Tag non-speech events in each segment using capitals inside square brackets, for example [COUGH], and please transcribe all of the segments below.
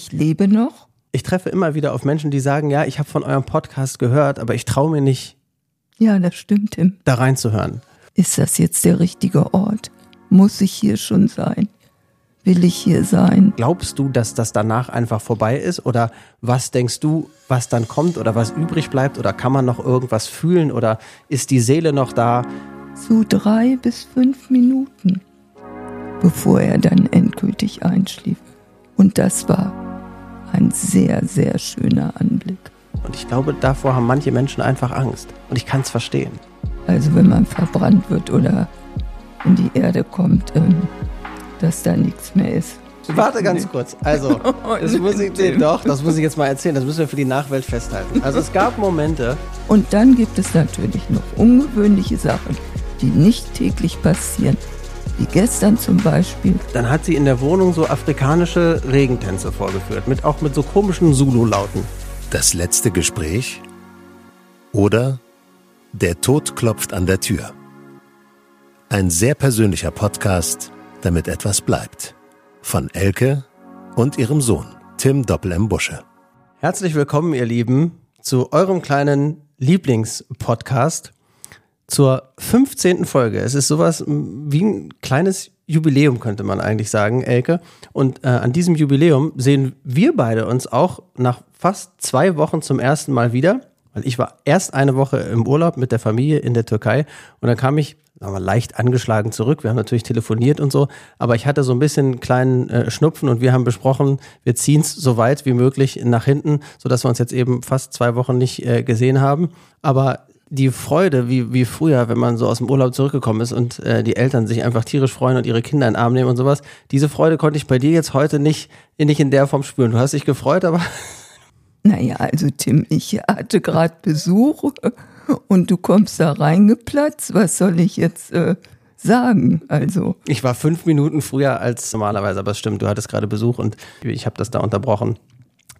Ich lebe noch. Ich treffe immer wieder auf Menschen, die sagen, ja, ich habe von eurem Podcast gehört, aber ich traue mir nicht. Ja, das stimmt, Tim. Da reinzuhören. Ist das jetzt der richtige Ort? Muss ich hier schon sein? Will ich hier sein? Glaubst du, dass das danach einfach vorbei ist? Oder was denkst du, was dann kommt oder was übrig bleibt? Oder kann man noch irgendwas fühlen? Oder ist die Seele noch da? So drei bis fünf Minuten, bevor er dann endgültig einschlief. Und das war ein sehr, sehr schöner Anblick. Und ich glaube, davor haben manche Menschen einfach Angst. Und ich kann es verstehen. Also wenn man verbrannt wird oder in die Erde kommt, ähm, dass da nichts mehr ist. Warte ganz kurz. Also, [LAUGHS] das muss ich, nee, doch, das muss ich jetzt mal erzählen. Das müssen wir für die Nachwelt festhalten. Also, es gab Momente. Und dann gibt es natürlich noch ungewöhnliche Sachen, die nicht täglich passieren. Wie gestern zum Beispiel. Dann hat sie in der Wohnung so afrikanische Regentänze vorgeführt, mit auch mit so komischen Zulu-Lauten. Das letzte Gespräch oder Der Tod klopft an der Tür. Ein sehr persönlicher Podcast, damit etwas bleibt. Von Elke und ihrem Sohn, Tim Doppel M. Busche. Herzlich willkommen, ihr Lieben, zu eurem kleinen Lieblingspodcast zur 15. Folge. Es ist sowas wie ein kleines Jubiläum, könnte man eigentlich sagen, Elke. Und äh, an diesem Jubiläum sehen wir beide uns auch nach fast zwei Wochen zum ersten Mal wieder. Weil ich war erst eine Woche im Urlaub mit der Familie in der Türkei und dann kam ich wir, leicht angeschlagen zurück. Wir haben natürlich telefoniert und so, aber ich hatte so ein bisschen einen kleinen äh, Schnupfen und wir haben besprochen, wir ziehen es so weit wie möglich nach hinten, sodass wir uns jetzt eben fast zwei Wochen nicht äh, gesehen haben. Aber die Freude, wie, wie früher, wenn man so aus dem Urlaub zurückgekommen ist und äh, die Eltern sich einfach tierisch freuen und ihre Kinder in den Arm nehmen und sowas, diese Freude konnte ich bei dir jetzt heute nicht, nicht in der Form spüren. Du hast dich gefreut, aber. Naja, also Tim, ich hatte gerade Besuch und du kommst da reingeplatzt. Was soll ich jetzt äh, sagen? Also. Ich war fünf Minuten früher als normalerweise, aber es stimmt, du hattest gerade Besuch und ich habe das da unterbrochen.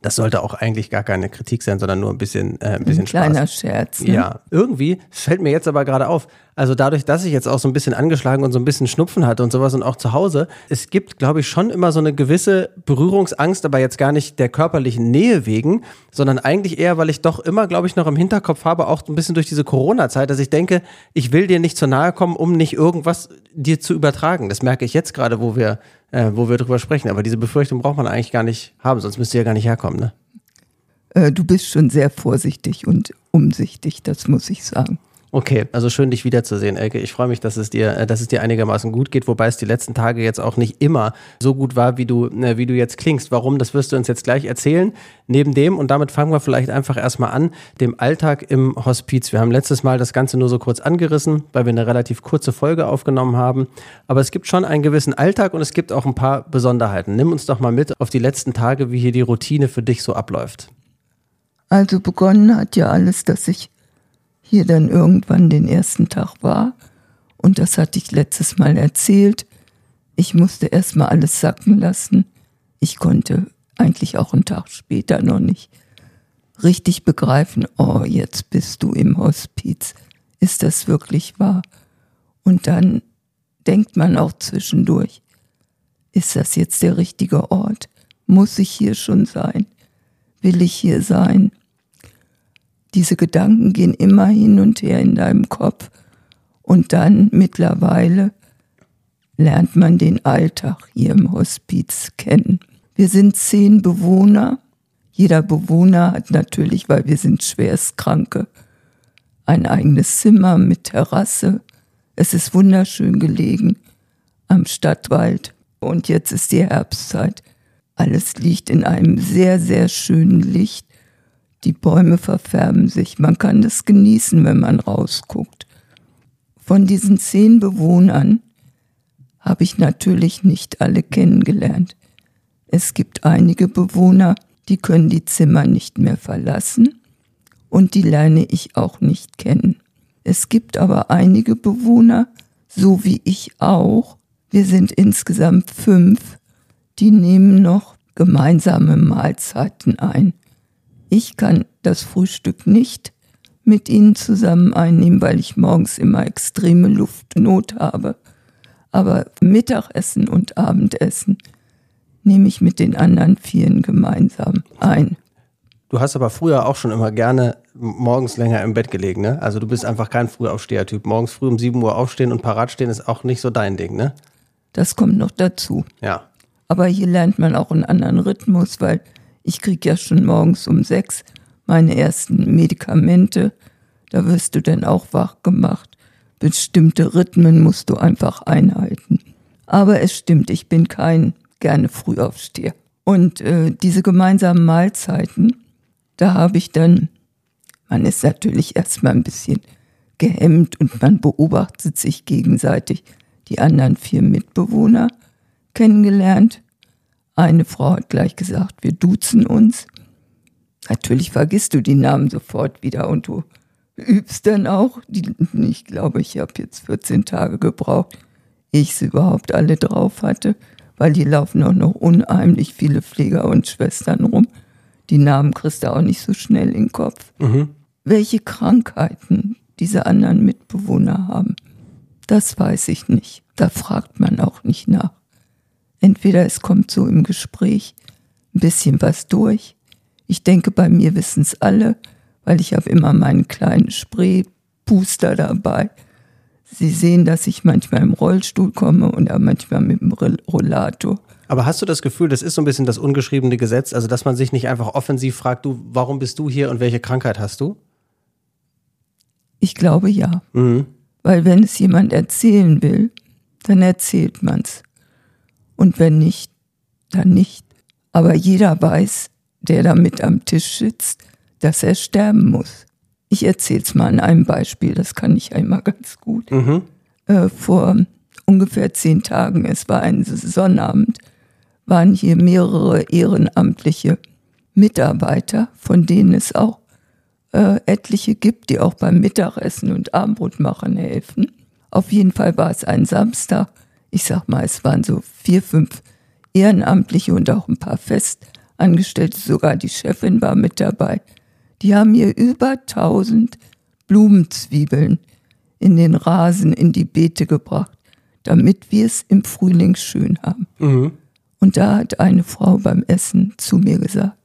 Das sollte auch eigentlich gar keine Kritik sein, sondern nur ein bisschen, äh, ein bisschen ein kleiner Spaß. Scherz. Ne? Ja, irgendwie fällt mir jetzt aber gerade auf. Also dadurch, dass ich jetzt auch so ein bisschen angeschlagen und so ein bisschen Schnupfen hatte und sowas und auch zu Hause, es gibt, glaube ich, schon immer so eine gewisse Berührungsangst, aber jetzt gar nicht der körperlichen Nähe wegen, sondern eigentlich eher, weil ich doch immer, glaube ich, noch im Hinterkopf habe, auch ein bisschen durch diese Corona-Zeit, dass ich denke, ich will dir nicht zu nahe kommen, um nicht irgendwas dir zu übertragen. Das merke ich jetzt gerade, wo wir, äh, wo wir drüber sprechen. Aber diese Befürchtung braucht man eigentlich gar nicht haben, sonst müsste ja gar nicht herkommen, ne? Äh, du bist schon sehr vorsichtig und umsichtig, das muss ich sagen. Okay, also schön, dich wiederzusehen, Elke. Ich freue mich, dass es dir, äh, dass es dir einigermaßen gut geht, wobei es die letzten Tage jetzt auch nicht immer so gut war, wie du, äh, wie du jetzt klingst. Warum? Das wirst du uns jetzt gleich erzählen. Neben dem, und damit fangen wir vielleicht einfach erstmal an, dem Alltag im Hospiz. Wir haben letztes Mal das Ganze nur so kurz angerissen, weil wir eine relativ kurze Folge aufgenommen haben. Aber es gibt schon einen gewissen Alltag und es gibt auch ein paar Besonderheiten. Nimm uns doch mal mit auf die letzten Tage, wie hier die Routine für dich so abläuft. Also begonnen hat ja alles, dass ich hier dann irgendwann den ersten Tag war. Und das hatte ich letztes Mal erzählt. Ich musste erstmal alles sacken lassen. Ich konnte eigentlich auch einen Tag später noch nicht richtig begreifen, oh, jetzt bist du im Hospiz. Ist das wirklich wahr? Und dann denkt man auch zwischendurch, ist das jetzt der richtige Ort? Muss ich hier schon sein? Will ich hier sein? Diese Gedanken gehen immer hin und her in deinem Kopf. Und dann mittlerweile lernt man den Alltag hier im Hospiz kennen. Wir sind zehn Bewohner. Jeder Bewohner hat natürlich, weil wir sind Schwerstkranke, ein eigenes Zimmer mit Terrasse. Es ist wunderschön gelegen am Stadtwald. Und jetzt ist die Herbstzeit. Alles liegt in einem sehr, sehr schönen Licht. Die Bäume verfärben sich. Man kann das genießen, wenn man rausguckt. Von diesen zehn Bewohnern habe ich natürlich nicht alle kennengelernt. Es gibt einige Bewohner, die können die Zimmer nicht mehr verlassen und die lerne ich auch nicht kennen. Es gibt aber einige Bewohner, so wie ich auch, wir sind insgesamt fünf, die nehmen noch gemeinsame Mahlzeiten ein. Ich kann das Frühstück nicht mit ihnen zusammen einnehmen, weil ich morgens immer extreme Luftnot habe. Aber Mittagessen und Abendessen nehme ich mit den anderen Vieren gemeinsam ein. Du hast aber früher auch schon immer gerne morgens länger im Bett gelegen, ne? Also du bist einfach kein Frühaufsteher-Typ. Morgens früh um 7 Uhr aufstehen und parat stehen ist auch nicht so dein Ding, ne? Das kommt noch dazu. Ja. Aber hier lernt man auch einen anderen Rhythmus, weil ich kriege ja schon morgens um sechs meine ersten Medikamente. Da wirst du dann auch wach gemacht. Bestimmte Rhythmen musst du einfach einhalten. Aber es stimmt, ich bin kein gerne Frühaufsteher. Und äh, diese gemeinsamen Mahlzeiten, da habe ich dann, man ist natürlich erstmal ein bisschen gehemmt und man beobachtet sich gegenseitig die anderen vier Mitbewohner kennengelernt. Eine Frau hat gleich gesagt, wir duzen uns. Natürlich vergisst du die Namen sofort wieder und du übst dann auch. Die, ich glaube, ich habe jetzt 14 Tage gebraucht, ich sie überhaupt alle drauf hatte, weil die laufen auch noch unheimlich viele Pfleger und Schwestern rum. Die Namen kriegst du auch nicht so schnell in den Kopf. Mhm. Welche Krankheiten diese anderen Mitbewohner haben, das weiß ich nicht. Da fragt man auch nicht nach. Entweder es kommt so im Gespräch ein bisschen was durch. Ich denke, bei mir wissen es alle, weil ich habe immer meinen kleinen Spray-Booster dabei. Sie sehen, dass ich manchmal im Rollstuhl komme und auch manchmal mit dem Rollator. Aber hast du das Gefühl, das ist so ein bisschen das ungeschriebene Gesetz, also dass man sich nicht einfach offensiv fragt, du, warum bist du hier und welche Krankheit hast du? Ich glaube ja. Mhm. Weil wenn es jemand erzählen will, dann erzählt man's. Und wenn nicht, dann nicht. Aber jeder weiß, der da mit am Tisch sitzt, dass er sterben muss. Ich erzähl's mal an einem Beispiel, das kann ich einmal ganz gut. Mhm. Äh, vor ungefähr zehn Tagen, es war ein Sonnabend, waren hier mehrere ehrenamtliche Mitarbeiter, von denen es auch äh, etliche gibt, die auch beim Mittagessen und Abendbrot machen helfen. Auf jeden Fall war es ein Samstag. Ich sag mal, es waren so vier, fünf Ehrenamtliche und auch ein paar Festangestellte, sogar die Chefin war mit dabei. Die haben hier über 1000 Blumenzwiebeln in den Rasen, in die Beete gebracht, damit wir es im Frühling schön haben. Mhm. Und da hat eine Frau beim Essen zu mir gesagt,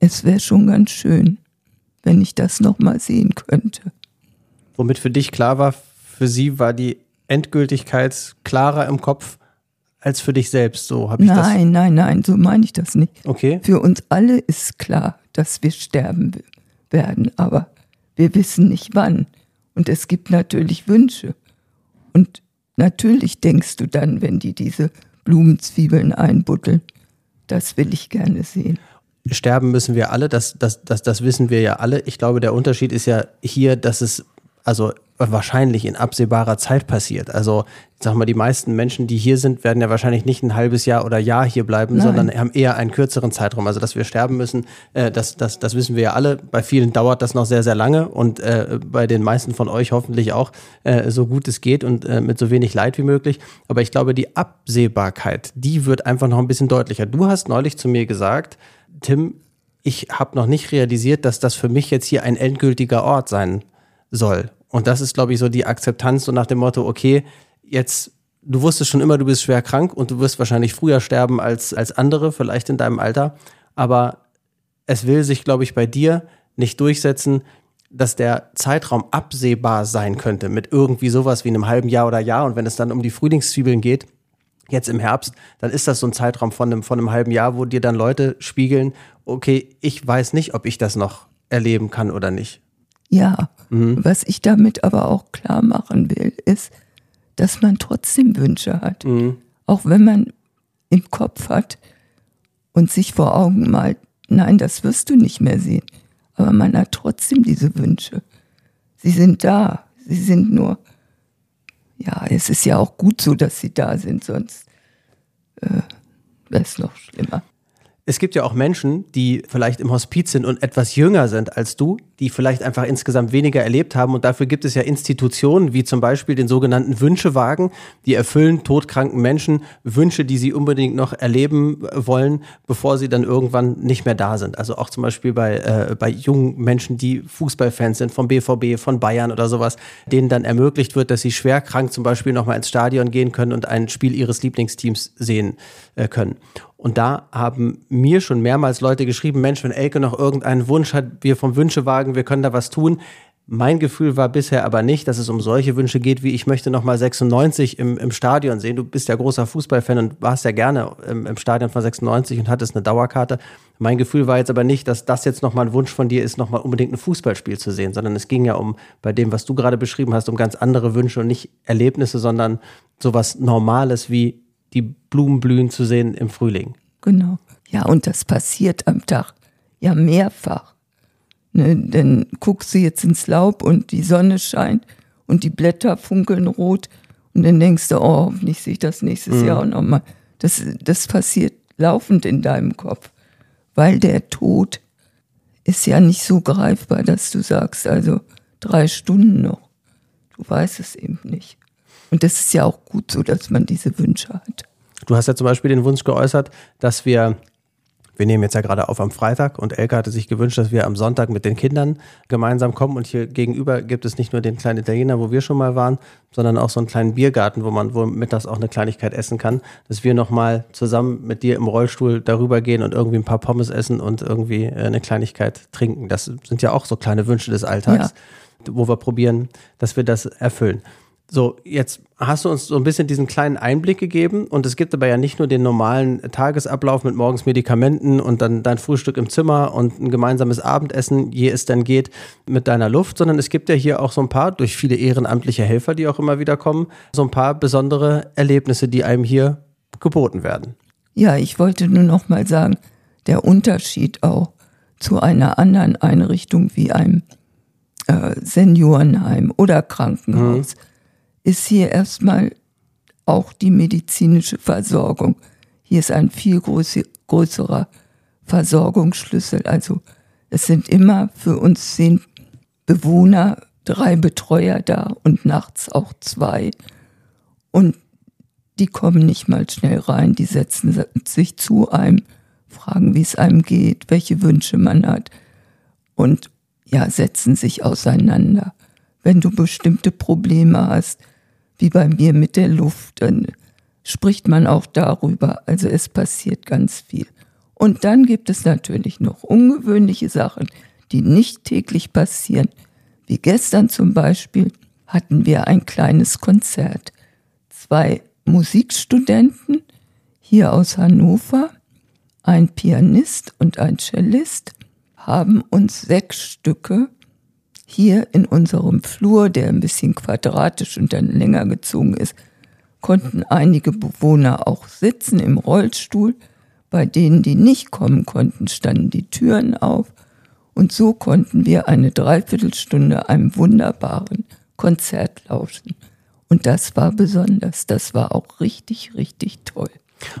es wäre schon ganz schön, wenn ich das nochmal sehen könnte. Womit für dich klar war, für sie war die Endgültigkeit klarer im Kopf als für dich selbst. So habe ich das. Nein, nein, nein, so meine ich das nicht. Okay. Für uns alle ist klar, dass wir sterben werden, aber wir wissen nicht wann. Und es gibt natürlich Wünsche. Und natürlich denkst du dann, wenn die diese Blumenzwiebeln einbuddeln, das will ich gerne sehen. sterben müssen wir alle, das, das, das, das wissen wir ja alle. Ich glaube, der Unterschied ist ja hier, dass es also wahrscheinlich in absehbarer Zeit passiert. Also ich sag mal, die meisten Menschen, die hier sind, werden ja wahrscheinlich nicht ein halbes Jahr oder Jahr hier bleiben, Nein. sondern haben eher einen kürzeren Zeitraum. Also dass wir sterben müssen, äh, das, das, das wissen wir ja alle. Bei vielen dauert das noch sehr, sehr lange und äh, bei den meisten von euch hoffentlich auch äh, so gut es geht und äh, mit so wenig Leid wie möglich. Aber ich glaube, die Absehbarkeit, die wird einfach noch ein bisschen deutlicher. Du hast neulich zu mir gesagt, Tim, ich habe noch nicht realisiert, dass das für mich jetzt hier ein endgültiger Ort sein soll. Und das ist, glaube ich, so die Akzeptanz so nach dem Motto, okay, jetzt, du wusstest schon immer, du bist schwer krank und du wirst wahrscheinlich früher sterben als, als andere, vielleicht in deinem Alter. Aber es will sich, glaube ich, bei dir nicht durchsetzen, dass der Zeitraum absehbar sein könnte mit irgendwie sowas wie einem halben Jahr oder Jahr. Und wenn es dann um die Frühlingszwiebeln geht, jetzt im Herbst, dann ist das so ein Zeitraum von einem, von einem halben Jahr, wo dir dann Leute spiegeln, okay, ich weiß nicht, ob ich das noch erleben kann oder nicht. Ja, was ich damit aber auch klar machen will, ist, dass man trotzdem Wünsche hat. Auch wenn man im Kopf hat und sich vor Augen malt, nein, das wirst du nicht mehr sehen. Aber man hat trotzdem diese Wünsche. Sie sind da. Sie sind nur, ja, es ist ja auch gut so, dass sie da sind, sonst äh, wäre es noch schlimmer. Es gibt ja auch Menschen, die vielleicht im Hospiz sind und etwas jünger sind als du, die vielleicht einfach insgesamt weniger erlebt haben. Und dafür gibt es ja Institutionen, wie zum Beispiel den sogenannten Wünschewagen, die erfüllen todkranken Menschen Wünsche, die sie unbedingt noch erleben wollen, bevor sie dann irgendwann nicht mehr da sind. Also auch zum Beispiel bei, äh, bei jungen Menschen, die Fußballfans sind, vom BVB, von Bayern oder sowas, denen dann ermöglicht wird, dass sie schwer krank zum Beispiel nochmal ins Stadion gehen können und ein Spiel ihres Lieblingsteams sehen äh, können. Und da haben mir schon mehrmals Leute geschrieben, Mensch, wenn Elke noch irgendeinen Wunsch hat, wir vom Wünschewagen, wir können da was tun. Mein Gefühl war bisher aber nicht, dass es um solche Wünsche geht, wie ich möchte noch mal 96 im, im Stadion sehen. Du bist ja großer Fußballfan und warst ja gerne im, im Stadion von 96 und hattest eine Dauerkarte. Mein Gefühl war jetzt aber nicht, dass das jetzt noch mal ein Wunsch von dir ist, noch mal unbedingt ein Fußballspiel zu sehen, sondern es ging ja um, bei dem, was du gerade beschrieben hast, um ganz andere Wünsche und nicht Erlebnisse, sondern sowas Normales wie die Blumen blühen zu sehen im Frühling. Genau. Ja, und das passiert am Tag ja mehrfach. Ne, dann guckst du jetzt ins Laub und die Sonne scheint und die Blätter funkeln rot und dann denkst du, oh, hoffentlich sehe ich das nächstes mhm. Jahr auch nochmal. Das, das passiert laufend in deinem Kopf, weil der Tod ist ja nicht so greifbar, dass du sagst, also drei Stunden noch. Du weißt es eben nicht. Und das ist ja auch gut so, dass man diese Wünsche hat. Du hast ja zum Beispiel den Wunsch geäußert, dass wir, wir nehmen jetzt ja gerade auf am Freitag und Elke hatte sich gewünscht, dass wir am Sonntag mit den Kindern gemeinsam kommen. Und hier gegenüber gibt es nicht nur den kleinen Italiener, wo wir schon mal waren, sondern auch so einen kleinen Biergarten, wo man wohl mittags auch eine Kleinigkeit essen kann, dass wir nochmal zusammen mit dir im Rollstuhl darüber gehen und irgendwie ein paar Pommes essen und irgendwie äh, eine Kleinigkeit trinken. Das sind ja auch so kleine Wünsche des Alltags, ja. wo wir probieren, dass wir das erfüllen. So, jetzt hast du uns so ein bisschen diesen kleinen Einblick gegeben und es gibt aber ja nicht nur den normalen Tagesablauf mit morgens Medikamenten und dann dein Frühstück im Zimmer und ein gemeinsames Abendessen, je es denn geht, mit deiner Luft, sondern es gibt ja hier auch so ein paar, durch viele ehrenamtliche Helfer, die auch immer wieder kommen, so ein paar besondere Erlebnisse, die einem hier geboten werden. Ja, ich wollte nur noch mal sagen, der Unterschied auch zu einer anderen Einrichtung wie einem äh, Seniorenheim oder Krankenhaus. Mhm ist hier erstmal auch die medizinische Versorgung. Hier ist ein viel größerer Versorgungsschlüssel. Also es sind immer für uns zehn Bewohner, drei Betreuer da und nachts auch zwei. Und die kommen nicht mal schnell rein, die setzen sich zu einem, fragen, wie es einem geht, welche Wünsche man hat und ja, setzen sich auseinander. Wenn du bestimmte Probleme hast, wie bei mir mit der Luft, dann spricht man auch darüber. Also es passiert ganz viel. Und dann gibt es natürlich noch ungewöhnliche Sachen, die nicht täglich passieren. Wie gestern zum Beispiel hatten wir ein kleines Konzert. Zwei Musikstudenten hier aus Hannover, ein Pianist und ein Cellist, haben uns sechs Stücke hier in unserem Flur, der ein bisschen quadratisch und dann länger gezogen ist, konnten einige Bewohner auch sitzen im Rollstuhl. Bei denen, die nicht kommen konnten, standen die Türen auf. Und so konnten wir eine Dreiviertelstunde einem wunderbaren Konzert lauschen. Und das war besonders. Das war auch richtig, richtig toll.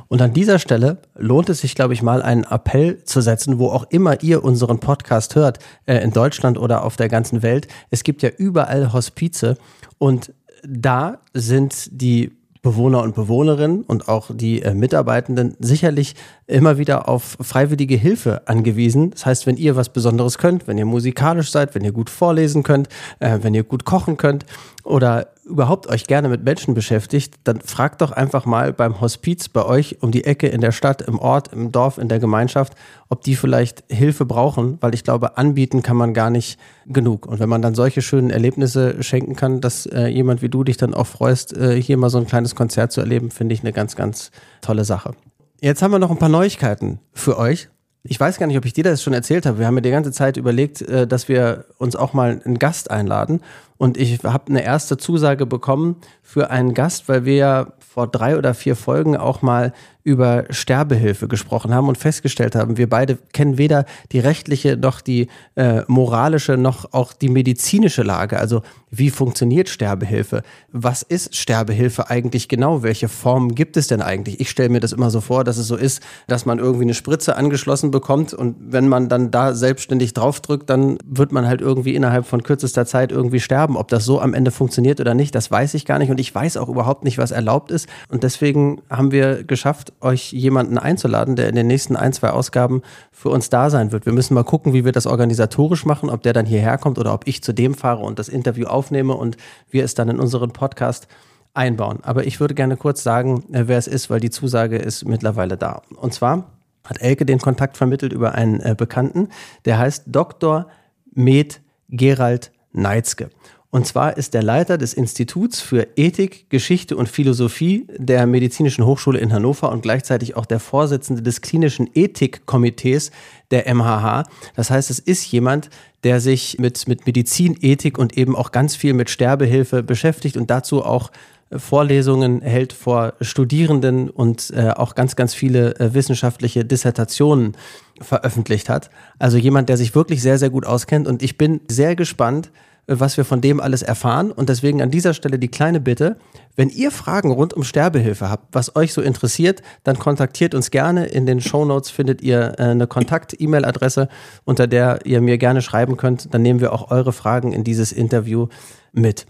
Und an dieser Stelle lohnt es sich, glaube ich, mal einen Appell zu setzen, wo auch immer ihr unseren Podcast hört, äh, in Deutschland oder auf der ganzen Welt. Es gibt ja überall Hospize und da sind die Bewohner und Bewohnerinnen und auch die äh, Mitarbeitenden sicherlich immer wieder auf freiwillige Hilfe angewiesen. Das heißt, wenn ihr was Besonderes könnt, wenn ihr musikalisch seid, wenn ihr gut vorlesen könnt, äh, wenn ihr gut kochen könnt oder überhaupt euch gerne mit Menschen beschäftigt, dann fragt doch einfach mal beim Hospiz bei euch um die Ecke in der Stadt, im Ort, im Dorf, in der Gemeinschaft, ob die vielleicht Hilfe brauchen, weil ich glaube, anbieten kann man gar nicht genug. Und wenn man dann solche schönen Erlebnisse schenken kann, dass äh, jemand wie du dich dann auch freust, äh, hier mal so ein kleines Konzert zu erleben, finde ich eine ganz, ganz tolle Sache. Jetzt haben wir noch ein paar Neuigkeiten für euch. Ich weiß gar nicht, ob ich dir das schon erzählt habe. Wir haben ja die ganze Zeit überlegt, äh, dass wir uns auch mal einen Gast einladen. Und ich habe eine erste Zusage bekommen für einen Gast, weil wir ja vor drei oder vier Folgen auch mal über Sterbehilfe gesprochen haben und festgestellt haben, wir beide kennen weder die rechtliche noch die äh, moralische noch auch die medizinische Lage. Also wie funktioniert Sterbehilfe? Was ist Sterbehilfe eigentlich genau? Welche Formen gibt es denn eigentlich? Ich stelle mir das immer so vor, dass es so ist, dass man irgendwie eine Spritze angeschlossen bekommt und wenn man dann da selbstständig draufdrückt, dann wird man halt irgendwie innerhalb von kürzester Zeit irgendwie sterben. Ob das so am Ende funktioniert oder nicht, das weiß ich gar nicht und ich weiß auch überhaupt nicht, was erlaubt ist. Und deswegen haben wir geschafft, euch jemanden einzuladen, der in den nächsten ein, zwei Ausgaben für uns da sein wird. Wir müssen mal gucken, wie wir das organisatorisch machen, ob der dann hierher kommt oder ob ich zu dem fahre und das Interview aufnehme und wir es dann in unseren Podcast einbauen. Aber ich würde gerne kurz sagen, äh, wer es ist, weil die Zusage ist mittlerweile da. Und zwar hat Elke den Kontakt vermittelt über einen äh, Bekannten, der heißt Dr. Med Gerald Neitzke. Und zwar ist der Leiter des Instituts für Ethik, Geschichte und Philosophie der Medizinischen Hochschule in Hannover und gleichzeitig auch der Vorsitzende des klinischen Ethikkomitees der MHH. Das heißt, es ist jemand, der sich mit, mit Medizin, Ethik und eben auch ganz viel mit Sterbehilfe beschäftigt und dazu auch äh, Vorlesungen hält vor Studierenden und äh, auch ganz, ganz viele äh, wissenschaftliche Dissertationen veröffentlicht hat. Also jemand, der sich wirklich sehr, sehr gut auskennt. Und ich bin sehr gespannt, was wir von dem alles erfahren. Und deswegen an dieser Stelle die kleine Bitte, wenn ihr Fragen rund um Sterbehilfe habt, was euch so interessiert, dann kontaktiert uns gerne. In den Show Notes findet ihr äh, eine Kontakt-E-Mail-Adresse, unter der ihr mir gerne schreiben könnt. Dann nehmen wir auch eure Fragen in dieses Interview mit.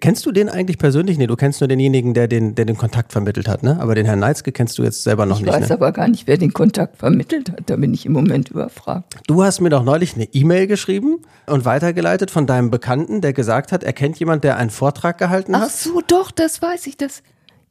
Kennst du den eigentlich persönlich? Nee, du kennst nur denjenigen, der den, der den Kontakt vermittelt hat, ne? Aber den Herrn Neitzke kennst du jetzt selber noch ich nicht. Ich weiß ne? aber gar nicht, wer den Kontakt vermittelt hat. Da bin ich im Moment überfragt. Du hast mir doch neulich eine E-Mail geschrieben und weitergeleitet von deinem Bekannten, der gesagt hat, er kennt jemand, der einen Vortrag gehalten hat. Ach so, doch, das weiß ich. Das,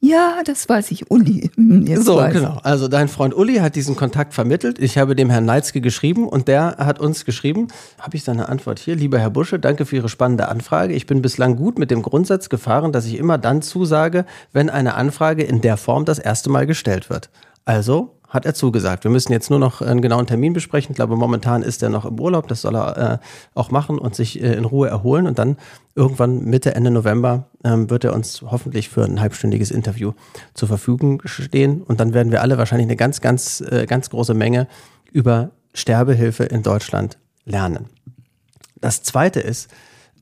ja, das weiß ich, Uli. Hm, jetzt so, weiß genau. Also dein Freund Uli hat diesen Kontakt vermittelt. Ich habe dem Herrn Neitzke geschrieben und der hat uns geschrieben, habe ich seine Antwort hier. Lieber Herr Busche, danke für Ihre spannende Anfrage. Ich bin bislang gut mit dem Grundsatz gefahren, dass ich immer dann zusage, wenn eine Anfrage in der Form das erste Mal gestellt wird. Also hat er zugesagt. Wir müssen jetzt nur noch einen genauen Termin besprechen. Ich glaube, momentan ist er noch im Urlaub. Das soll er äh, auch machen und sich äh, in Ruhe erholen. Und dann irgendwann Mitte, Ende November ähm, wird er uns hoffentlich für ein halbstündiges Interview zur Verfügung stehen. Und dann werden wir alle wahrscheinlich eine ganz, ganz, äh, ganz große Menge über Sterbehilfe in Deutschland lernen. Das Zweite ist,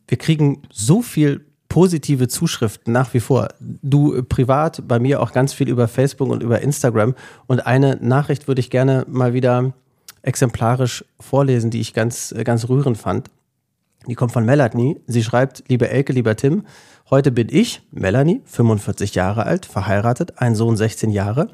wir kriegen so viel positive Zuschriften nach wie vor. Du privat, bei mir auch ganz viel über Facebook und über Instagram. Und eine Nachricht würde ich gerne mal wieder exemplarisch vorlesen, die ich ganz, ganz rührend fand. Die kommt von Melanie. Sie schreibt, liebe Elke, lieber Tim, heute bin ich, Melanie, 45 Jahre alt, verheiratet, ein Sohn 16 Jahre,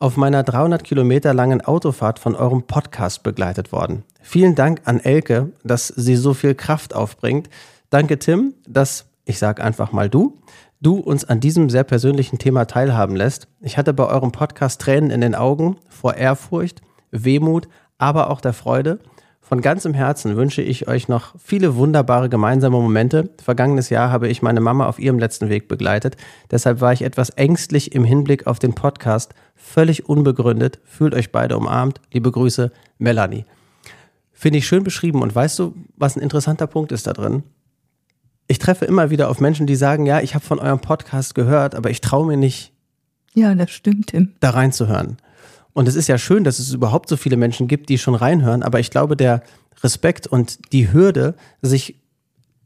auf meiner 300 Kilometer langen Autofahrt von eurem Podcast begleitet worden. Vielen Dank an Elke, dass sie so viel Kraft aufbringt. Danke, Tim, dass ich sage einfach mal du, du uns an diesem sehr persönlichen Thema teilhaben lässt. Ich hatte bei eurem Podcast Tränen in den Augen vor Ehrfurcht, Wehmut, aber auch der Freude. Von ganzem Herzen wünsche ich euch noch viele wunderbare gemeinsame Momente. Vergangenes Jahr habe ich meine Mama auf ihrem letzten Weg begleitet. Deshalb war ich etwas ängstlich im Hinblick auf den Podcast. Völlig unbegründet. Fühlt euch beide umarmt. Liebe Grüße, Melanie. Finde ich schön beschrieben. Und weißt du, was ein interessanter Punkt ist da drin? Ich treffe immer wieder auf Menschen, die sagen, ja, ich habe von eurem Podcast gehört, aber ich traue mir nicht. Ja, das stimmt, Tim. Da reinzuhören. Und es ist ja schön, dass es überhaupt so viele Menschen gibt, die schon reinhören, aber ich glaube, der Respekt und die Hürde, sich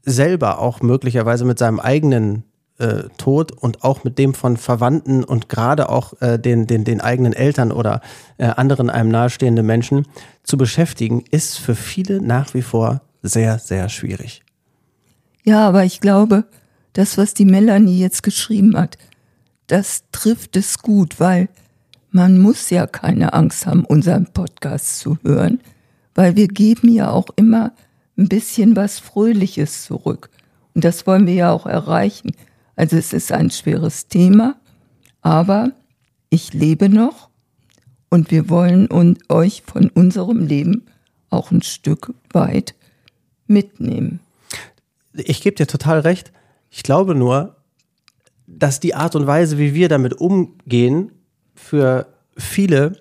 selber auch möglicherweise mit seinem eigenen äh, Tod und auch mit dem von Verwandten und gerade auch äh, den, den, den eigenen Eltern oder äh, anderen einem nahestehenden Menschen zu beschäftigen, ist für viele nach wie vor sehr, sehr schwierig. Ja, aber ich glaube, das, was die Melanie jetzt geschrieben hat, das trifft es gut, weil man muss ja keine Angst haben, unseren Podcast zu hören, weil wir geben ja auch immer ein bisschen was Fröhliches zurück. Und das wollen wir ja auch erreichen. Also es ist ein schweres Thema, aber ich lebe noch und wir wollen euch von unserem Leben auch ein Stück weit mitnehmen ich gebe dir total recht. Ich glaube nur, dass die Art und Weise, wie wir damit umgehen, für viele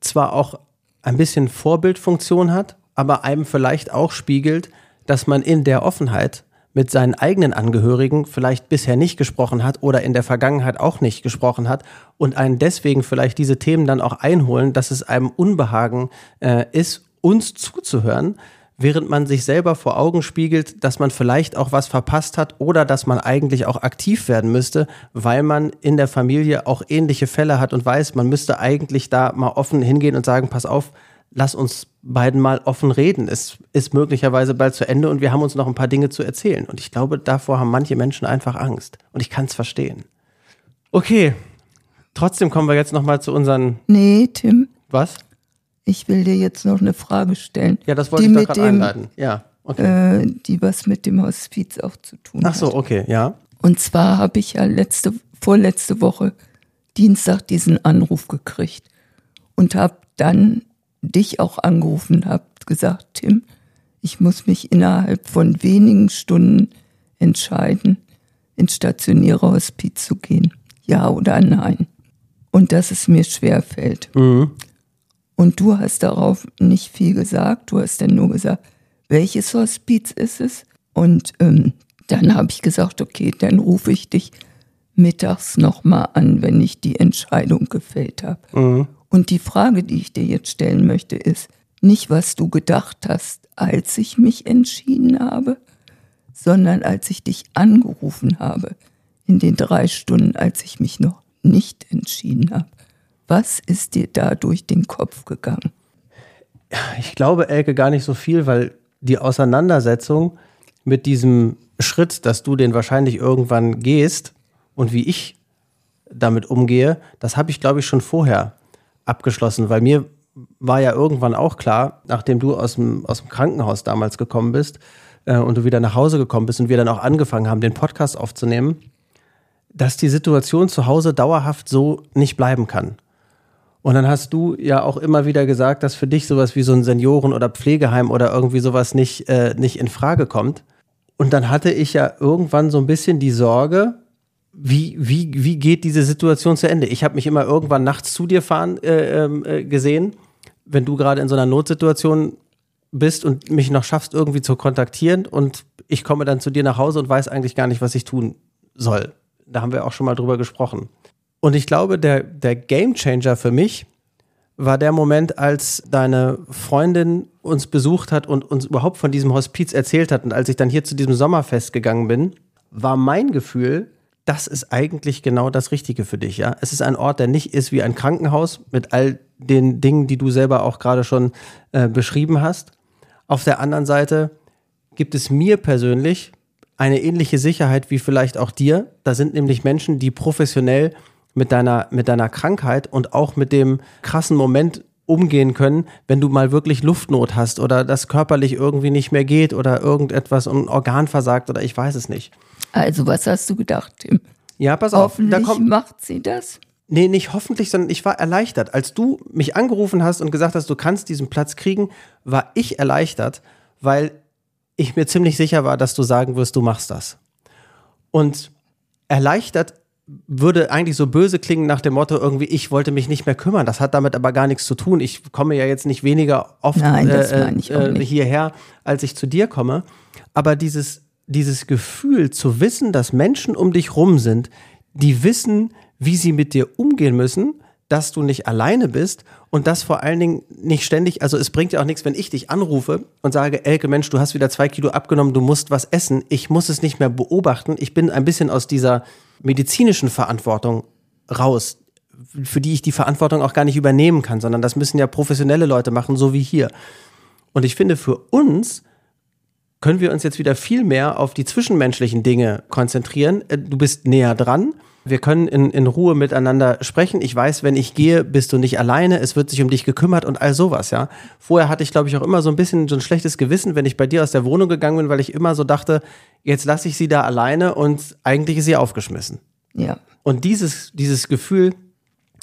zwar auch ein bisschen Vorbildfunktion hat, aber einem vielleicht auch spiegelt, dass man in der Offenheit mit seinen eigenen Angehörigen vielleicht bisher nicht gesprochen hat oder in der Vergangenheit auch nicht gesprochen hat und einen deswegen vielleicht diese Themen dann auch einholen, dass es einem Unbehagen äh, ist, uns zuzuhören, während man sich selber vor Augen spiegelt, dass man vielleicht auch was verpasst hat oder dass man eigentlich auch aktiv werden müsste, weil man in der Familie auch ähnliche Fälle hat und weiß, man müsste eigentlich da mal offen hingehen und sagen, pass auf, lass uns beiden mal offen reden. Es ist möglicherweise bald zu Ende und wir haben uns noch ein paar Dinge zu erzählen. Und ich glaube, davor haben manche Menschen einfach Angst. Und ich kann es verstehen. Okay, trotzdem kommen wir jetzt noch mal zu unseren. Nee, Tim, Was? Ich will dir jetzt noch eine Frage stellen. Ja, das wollte die ich doch mit gerade dem, einleiten. Ja, okay. äh, die was mit dem Hospiz auch zu tun Ach so, hat. okay, ja. Und zwar habe ich ja letzte, vorletzte Woche Dienstag diesen Anruf gekriegt und habe dann dich auch angerufen, habe gesagt, Tim, ich muss mich innerhalb von wenigen Stunden entscheiden, ins stationäre Hospiz zu gehen. Ja oder nein. Und dass es mir schwer fällt. Mhm. Und du hast darauf nicht viel gesagt. Du hast dann nur gesagt, welches Hospiz ist es? Und ähm, dann habe ich gesagt, okay, dann rufe ich dich mittags nochmal an, wenn ich die Entscheidung gefällt habe. Mhm. Und die Frage, die ich dir jetzt stellen möchte, ist nicht, was du gedacht hast, als ich mich entschieden habe, sondern als ich dich angerufen habe, in den drei Stunden, als ich mich noch nicht entschieden habe. Was ist dir da durch den Kopf gegangen? Ich glaube, Elke, gar nicht so viel, weil die Auseinandersetzung mit diesem Schritt, dass du den wahrscheinlich irgendwann gehst und wie ich damit umgehe, das habe ich, glaube ich, schon vorher abgeschlossen, weil mir war ja irgendwann auch klar, nachdem du aus dem, aus dem Krankenhaus damals gekommen bist äh, und du wieder nach Hause gekommen bist und wir dann auch angefangen haben, den Podcast aufzunehmen, dass die Situation zu Hause dauerhaft so nicht bleiben kann. Und dann hast du ja auch immer wieder gesagt, dass für dich sowas wie so ein Senioren- oder Pflegeheim oder irgendwie sowas nicht, äh, nicht in Frage kommt. Und dann hatte ich ja irgendwann so ein bisschen die Sorge, wie, wie, wie geht diese Situation zu Ende? Ich habe mich immer irgendwann nachts zu dir fahren äh, ähm, äh, gesehen, wenn du gerade in so einer Notsituation bist und mich noch schaffst, irgendwie zu kontaktieren und ich komme dann zu dir nach Hause und weiß eigentlich gar nicht, was ich tun soll. Da haben wir auch schon mal drüber gesprochen. Und ich glaube, der, der Game Changer für mich war der Moment, als deine Freundin uns besucht hat und uns überhaupt von diesem Hospiz erzählt hat. Und als ich dann hier zu diesem Sommerfest gegangen bin, war mein Gefühl, das ist eigentlich genau das Richtige für dich. Ja, es ist ein Ort, der nicht ist wie ein Krankenhaus mit all den Dingen, die du selber auch gerade schon äh, beschrieben hast. Auf der anderen Seite gibt es mir persönlich eine ähnliche Sicherheit wie vielleicht auch dir. Da sind nämlich Menschen, die professionell mit deiner, mit deiner Krankheit und auch mit dem krassen Moment umgehen können, wenn du mal wirklich Luftnot hast oder das körperlich irgendwie nicht mehr geht oder irgendetwas und ein Organ versagt oder ich weiß es nicht. Also, was hast du gedacht, Tim? Ja, pass auf, da Hoffentlich kommt, macht sie das. Nee, nicht hoffentlich, sondern ich war erleichtert. Als du mich angerufen hast und gesagt hast, du kannst diesen Platz kriegen, war ich erleichtert, weil ich mir ziemlich sicher war, dass du sagen wirst, du machst das. Und erleichtert würde eigentlich so böse klingen nach dem Motto irgendwie, ich wollte mich nicht mehr kümmern. Das hat damit aber gar nichts zu tun. Ich komme ja jetzt nicht weniger oft Nein, äh, äh, nicht. hierher, als ich zu dir komme. Aber dieses, dieses Gefühl zu wissen, dass Menschen um dich rum sind, die wissen, wie sie mit dir umgehen müssen, dass du nicht alleine bist und das vor allen Dingen nicht ständig, also es bringt ja auch nichts, wenn ich dich anrufe und sage, Elke, Mensch, du hast wieder zwei Kilo abgenommen, du musst was essen. Ich muss es nicht mehr beobachten. Ich bin ein bisschen aus dieser medizinischen Verantwortung raus, für die ich die Verantwortung auch gar nicht übernehmen kann, sondern das müssen ja professionelle Leute machen, so wie hier. Und ich finde, für uns können wir uns jetzt wieder viel mehr auf die zwischenmenschlichen Dinge konzentrieren. Äh, Du bist näher dran. Wir können in, in Ruhe miteinander sprechen. Ich weiß, wenn ich gehe, bist du nicht alleine. Es wird sich um dich gekümmert und all sowas, ja. Vorher hatte ich, glaube ich, auch immer so ein bisschen so ein schlechtes Gewissen, wenn ich bei dir aus der Wohnung gegangen bin, weil ich immer so dachte, jetzt lasse ich sie da alleine und eigentlich ist sie aufgeschmissen. Ja. Und dieses, dieses Gefühl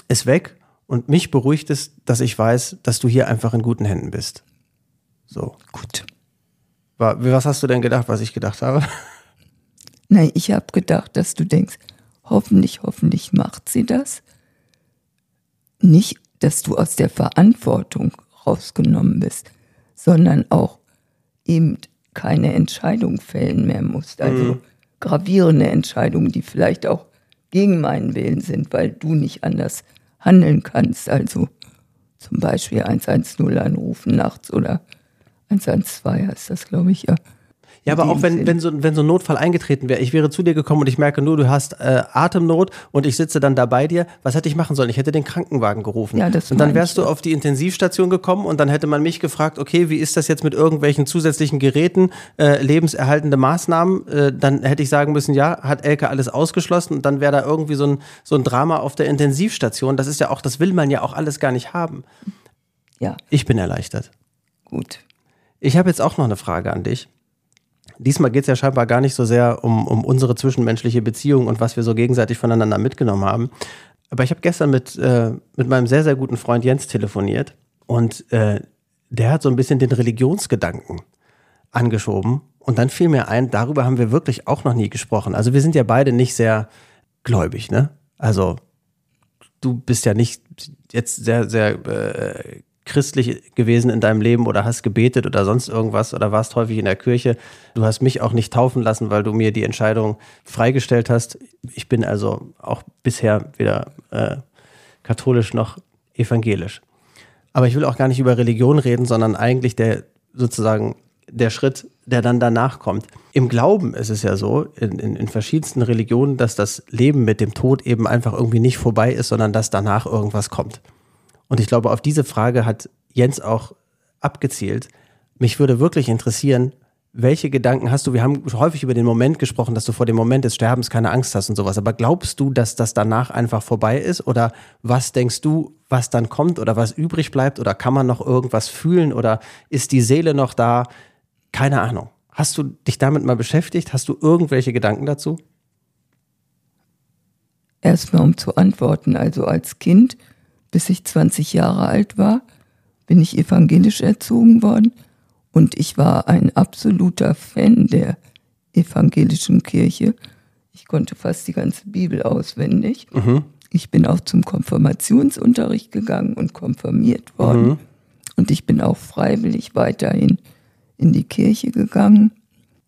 ist weg und mich beruhigt es, dass ich weiß, dass du hier einfach in guten Händen bist. So. Gut. Wa- Was hast du denn gedacht, was ich gedacht habe? Nein, ich habe gedacht, dass du denkst, hoffentlich, hoffentlich macht sie das. Nicht, dass du aus der Verantwortung rausgenommen bist, sondern auch eben keine Entscheidung fällen mehr musst. Also gravierende Entscheidungen, die vielleicht auch gegen meinen Willen sind, weil du nicht anders handeln kannst. Also zum Beispiel 110 anrufen nachts oder 112 heißt das, glaube ich, ja. Ja, aber auch wenn, wenn, so, wenn so ein Notfall eingetreten wäre, ich wäre zu dir gekommen und ich merke nur, du hast äh, Atemnot und ich sitze dann da bei dir, was hätte ich machen sollen? Ich hätte den Krankenwagen gerufen. Ja, das und dann wärst ich, du auf die Intensivstation gekommen und dann hätte man mich gefragt, okay, wie ist das jetzt mit irgendwelchen zusätzlichen Geräten, äh, lebenserhaltende Maßnahmen? Äh, dann hätte ich sagen müssen, ja, hat Elke alles ausgeschlossen und dann wäre da irgendwie so ein, so ein Drama auf der Intensivstation. Das ist ja auch, das will man ja auch alles gar nicht haben. Ja, Ich bin erleichtert. gut. Ich habe jetzt auch noch eine Frage an dich. Diesmal geht es ja scheinbar gar nicht so sehr um, um unsere zwischenmenschliche Beziehung und was wir so gegenseitig voneinander mitgenommen haben. Aber ich habe gestern mit, äh, mit meinem sehr, sehr guten Freund Jens telefoniert und äh, der hat so ein bisschen den Religionsgedanken angeschoben. Und dann fiel mir ein, darüber haben wir wirklich auch noch nie gesprochen. Also wir sind ja beide nicht sehr gläubig, ne? Also du bist ja nicht jetzt sehr, sehr äh, christlich gewesen in deinem Leben oder hast gebetet oder sonst irgendwas oder warst häufig in der Kirche. Du hast mich auch nicht taufen lassen, weil du mir die Entscheidung freigestellt hast. Ich bin also auch bisher weder äh, katholisch noch evangelisch. Aber ich will auch gar nicht über Religion reden, sondern eigentlich der sozusagen der Schritt, der dann danach kommt. Im Glauben ist es ja so, in, in, in verschiedensten Religionen, dass das Leben mit dem Tod eben einfach irgendwie nicht vorbei ist, sondern dass danach irgendwas kommt. Und ich glaube, auf diese Frage hat Jens auch abgezielt. Mich würde wirklich interessieren, welche Gedanken hast du? Wir haben häufig über den Moment gesprochen, dass du vor dem Moment des Sterbens keine Angst hast und sowas. Aber glaubst du, dass das danach einfach vorbei ist? Oder was denkst du, was dann kommt oder was übrig bleibt? Oder kann man noch irgendwas fühlen? Oder ist die Seele noch da? Keine Ahnung. Hast du dich damit mal beschäftigt? Hast du irgendwelche Gedanken dazu? Erstmal um zu antworten, also als Kind, bis ich 20 Jahre alt war, bin ich evangelisch erzogen worden und ich war ein absoluter Fan der evangelischen Kirche. Ich konnte fast die ganze Bibel auswendig. Ich bin auch zum Konfirmationsunterricht gegangen und konfirmiert worden. Und ich bin auch freiwillig weiterhin in die Kirche gegangen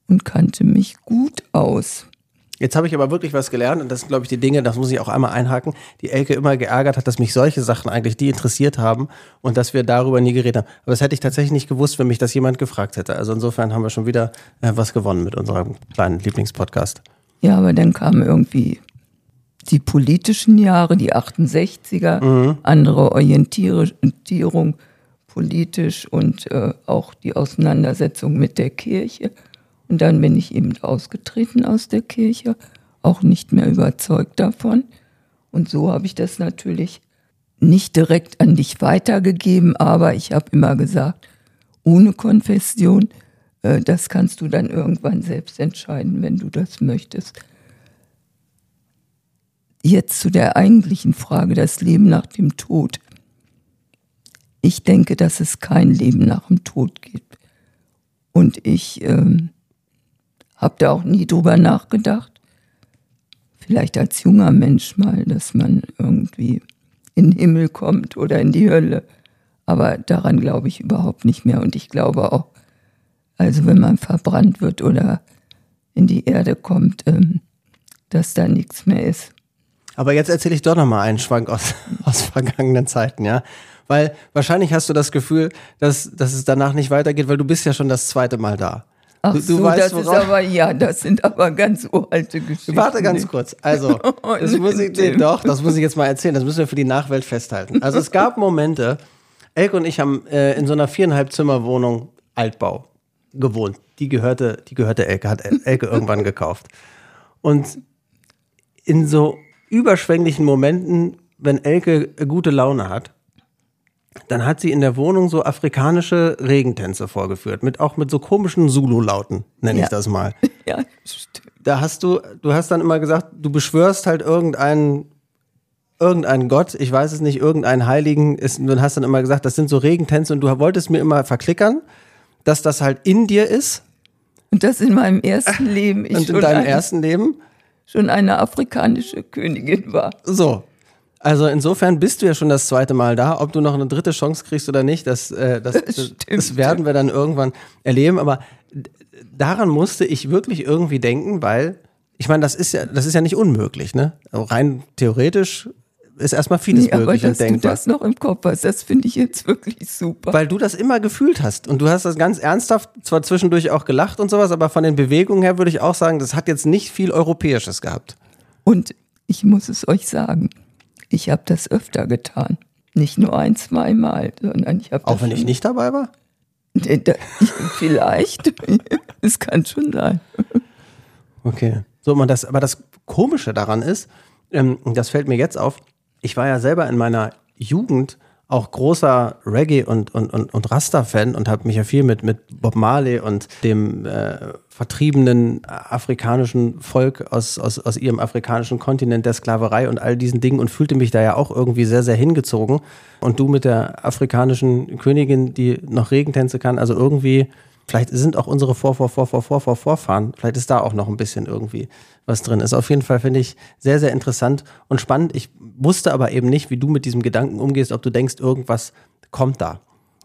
und kannte mich gut aus. Jetzt habe ich aber wirklich was gelernt und das sind, glaube ich, die Dinge, das muss ich auch einmal einhaken, die Elke immer geärgert hat, dass mich solche Sachen eigentlich die interessiert haben und dass wir darüber nie geredet haben. Aber das hätte ich tatsächlich nicht gewusst, wenn mich das jemand gefragt hätte. Also insofern haben wir schon wieder äh, was gewonnen mit unserem kleinen Lieblingspodcast. Ja, aber dann kamen irgendwie die politischen Jahre, die 68er, andere Orientierung politisch und äh, auch die Auseinandersetzung mit der Kirche. Und dann bin ich eben ausgetreten aus der Kirche, auch nicht mehr überzeugt davon. Und so habe ich das natürlich nicht direkt an dich weitergegeben, aber ich habe immer gesagt, ohne Konfession, äh, das kannst du dann irgendwann selbst entscheiden, wenn du das möchtest. Jetzt zu der eigentlichen Frage, das Leben nach dem Tod. Ich denke, dass es kein Leben nach dem Tod gibt. Und ich ähm, habe da auch nie drüber nachgedacht. Vielleicht als junger Mensch mal, dass man irgendwie in den Himmel kommt oder in die Hölle. Aber daran glaube ich überhaupt nicht mehr. Und ich glaube auch, also wenn man verbrannt wird oder in die Erde kommt, ähm, dass da nichts mehr ist. Aber jetzt erzähle ich doch noch mal einen Schwank aus, [LAUGHS] aus vergangenen Zeiten, ja. Weil wahrscheinlich hast du das Gefühl, dass, dass es danach nicht weitergeht, weil du bist ja schon das zweite Mal da. Ach du, du so, weißt, das ist worauf- aber, ja, das sind aber ganz uralte Geschichten. Warte ganz kurz. Also, [LAUGHS] das muss ich, nee, doch, das muss ich jetzt mal erzählen. Das müssen wir für die Nachwelt festhalten. Also es gab Momente, Elke und ich haben äh, in so einer viereinhalb Zimmer Wohnung Altbau gewohnt. Die gehörte, die gehörte Elke, hat El- Elke [LAUGHS] irgendwann gekauft. Und in so überschwänglichen Momenten, wenn Elke gute Laune hat, dann hat sie in der Wohnung so afrikanische Regentänze vorgeführt, mit auch mit so komischen Zulu-Lauten, nenne ich Ja. das mal [LAUGHS] Ja, stimmt. da hast du, du hast dann immer gesagt, du beschwörst halt irgendeinen, irgendeinen Gott, ich weiß es nicht, irgendeinen Heiligen, ist, und hast dann immer gesagt, das sind so Regentänze und du wolltest mir immer verklickern, dass das halt in dir ist Und das in meinem ersten [LAUGHS] Leben ich und in deinem eine, ersten Leben. schon eine afrikanische Königin war. So. Also insofern bist du ja schon das zweite Mal da. Ob du noch eine dritte Chance kriegst oder nicht, das, äh, das, [LAUGHS] das, das werden wir dann irgendwann erleben. Aber daran musste ich wirklich irgendwie denken, weil ich meine, das ist ja, das ist ja nicht unmöglich, ne? Rein theoretisch ist erstmal vieles Nee, aber möglich dass und du denkbar. das noch im Kopf hast, das finde ich jetzt wirklich super. Weil du das immer gefühlt hast und du hast das ganz ernsthaft, zwar zwischendurch auch gelacht und sowas, aber von den Bewegungen her würde ich auch sagen, das hat jetzt nicht viel Europäisches gehabt. Und ich muss es euch sagen, ich habe das öfter getan. Nicht nur ein, zweimal, sondern ich habe Auch wenn ich nicht dabei war? Vielleicht. [LAUGHS] Es kann schon sein. Okay. So, man das, aber das Komische daran ist, ähm, das fällt mir jetzt auf, ich war ja selber in meiner Jugend auch großer Reggae- und, und, und, und Rasta-Fan und habe mich ja viel mit, mit Bob Marley und dem äh, vertriebenen afrikanischen Volk aus, aus, aus ihrem afrikanischen Kontinent der Sklaverei und all diesen Dingen und fühlte mich da ja auch irgendwie sehr, sehr hingezogen. Und du mit der afrikanischen Königin, die noch Regentänze kann, also irgendwie Vielleicht sind auch unsere Vor, Vor, Vor, Vor, Vor, Vor, Vorfahren, vielleicht ist da auch noch ein bisschen irgendwie was drin. Ist auf jeden Fall, finde ich, sehr, sehr interessant und spannend. Ich wusste aber eben nicht, wie du mit diesem Gedanken umgehst, ob du denkst, irgendwas kommt da.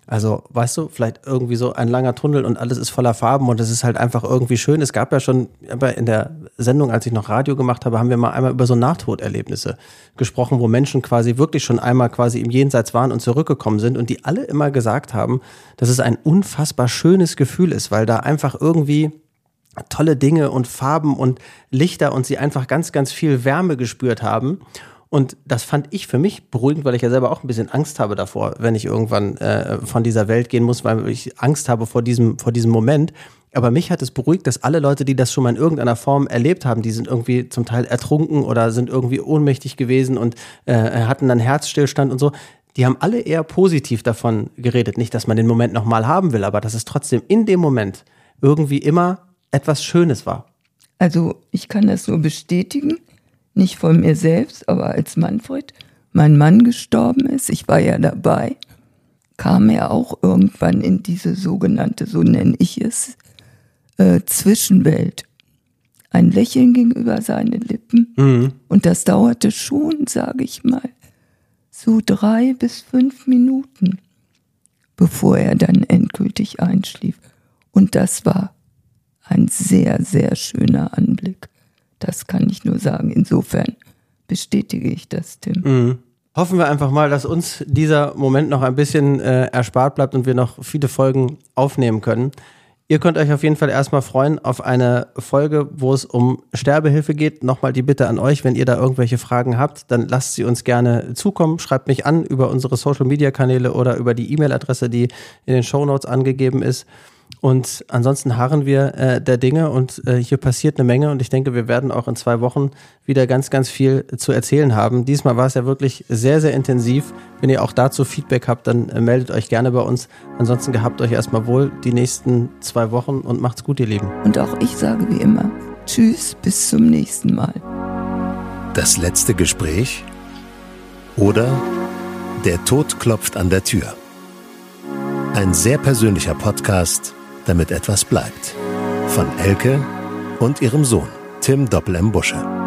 Also, weißt du, vielleicht irgendwie so ein langer Tunnel und alles ist voller Farben und es ist halt einfach irgendwie schön. Es gab ja schon, aber in der Sendung, als ich noch Radio gemacht habe, haben wir mal einmal über so Nahtoderlebnisse gesprochen, wo Menschen quasi wirklich schon einmal quasi im Jenseits waren und zurückgekommen sind und die alle immer gesagt haben, dass es ein unfassbar schönes Gefühl ist, weil da einfach irgendwie tolle Dinge und Farben und Lichter und sie einfach ganz, ganz viel Wärme gespürt haben. Und das fand ich für mich beruhigend, weil ich ja selber auch ein bisschen Angst habe davor, wenn ich irgendwann äh, von dieser Welt gehen muss, weil ich Angst habe vor diesem, vor diesem Moment. Aber mich hat es beruhigt, dass alle Leute, die das schon mal in irgendeiner Form erlebt haben, die sind irgendwie zum Teil ertrunken oder sind irgendwie ohnmächtig gewesen und äh, hatten dann Herzstillstand und so. Die haben alle eher positiv davon geredet. Nicht, dass man den Moment nochmal haben will, aber dass es trotzdem in dem Moment irgendwie immer etwas Schönes war. Also ich kann das nur bestätigen, nicht von mir selbst, aber als Manfred, mein Mann gestorben ist, ich war ja dabei, kam er auch irgendwann in diese sogenannte, so nenne ich es, äh, Zwischenwelt. Ein Lächeln ging über seine Lippen und das dauerte schon, sage ich mal, so drei bis fünf Minuten, bevor er dann endgültig einschlief. Und das war ein sehr, sehr schöner Anblick. Das kann ich nur sagen. Insofern bestätige ich das, Tim. Hoffen wir einfach mal, dass uns dieser Moment noch ein bisschen äh, erspart bleibt und wir noch viele Folgen aufnehmen können. Ihr könnt euch auf jeden Fall erstmal freuen auf eine Folge, wo es um Sterbehilfe geht. Nochmal die Bitte an euch, wenn ihr da irgendwelche Fragen habt, dann lasst sie uns gerne zukommen. Schreibt mich an über unsere Social Media Kanäle oder über die E-Mail-Adresse, die in den Show Notes angegeben ist. Und ansonsten harren wir äh, der Dinge und äh, hier passiert eine Menge und ich denke, wir werden auch in zwei Wochen wieder ganz, ganz viel zu erzählen haben. Diesmal war es ja wirklich sehr, sehr intensiv. Wenn ihr auch dazu Feedback habt, dann äh, meldet euch gerne bei uns. Ansonsten gehabt euch erstmal wohl die nächsten zwei Wochen und macht's gut, ihr Lieben. Und auch ich sage wie immer, tschüss, bis zum nächsten Mal. Das letzte Gespräch oder Der Tod klopft an der Tür. Ein sehr persönlicher Podcast, damit etwas bleibt. Von Elke und ihrem Sohn, Tim Doppel M. Busche.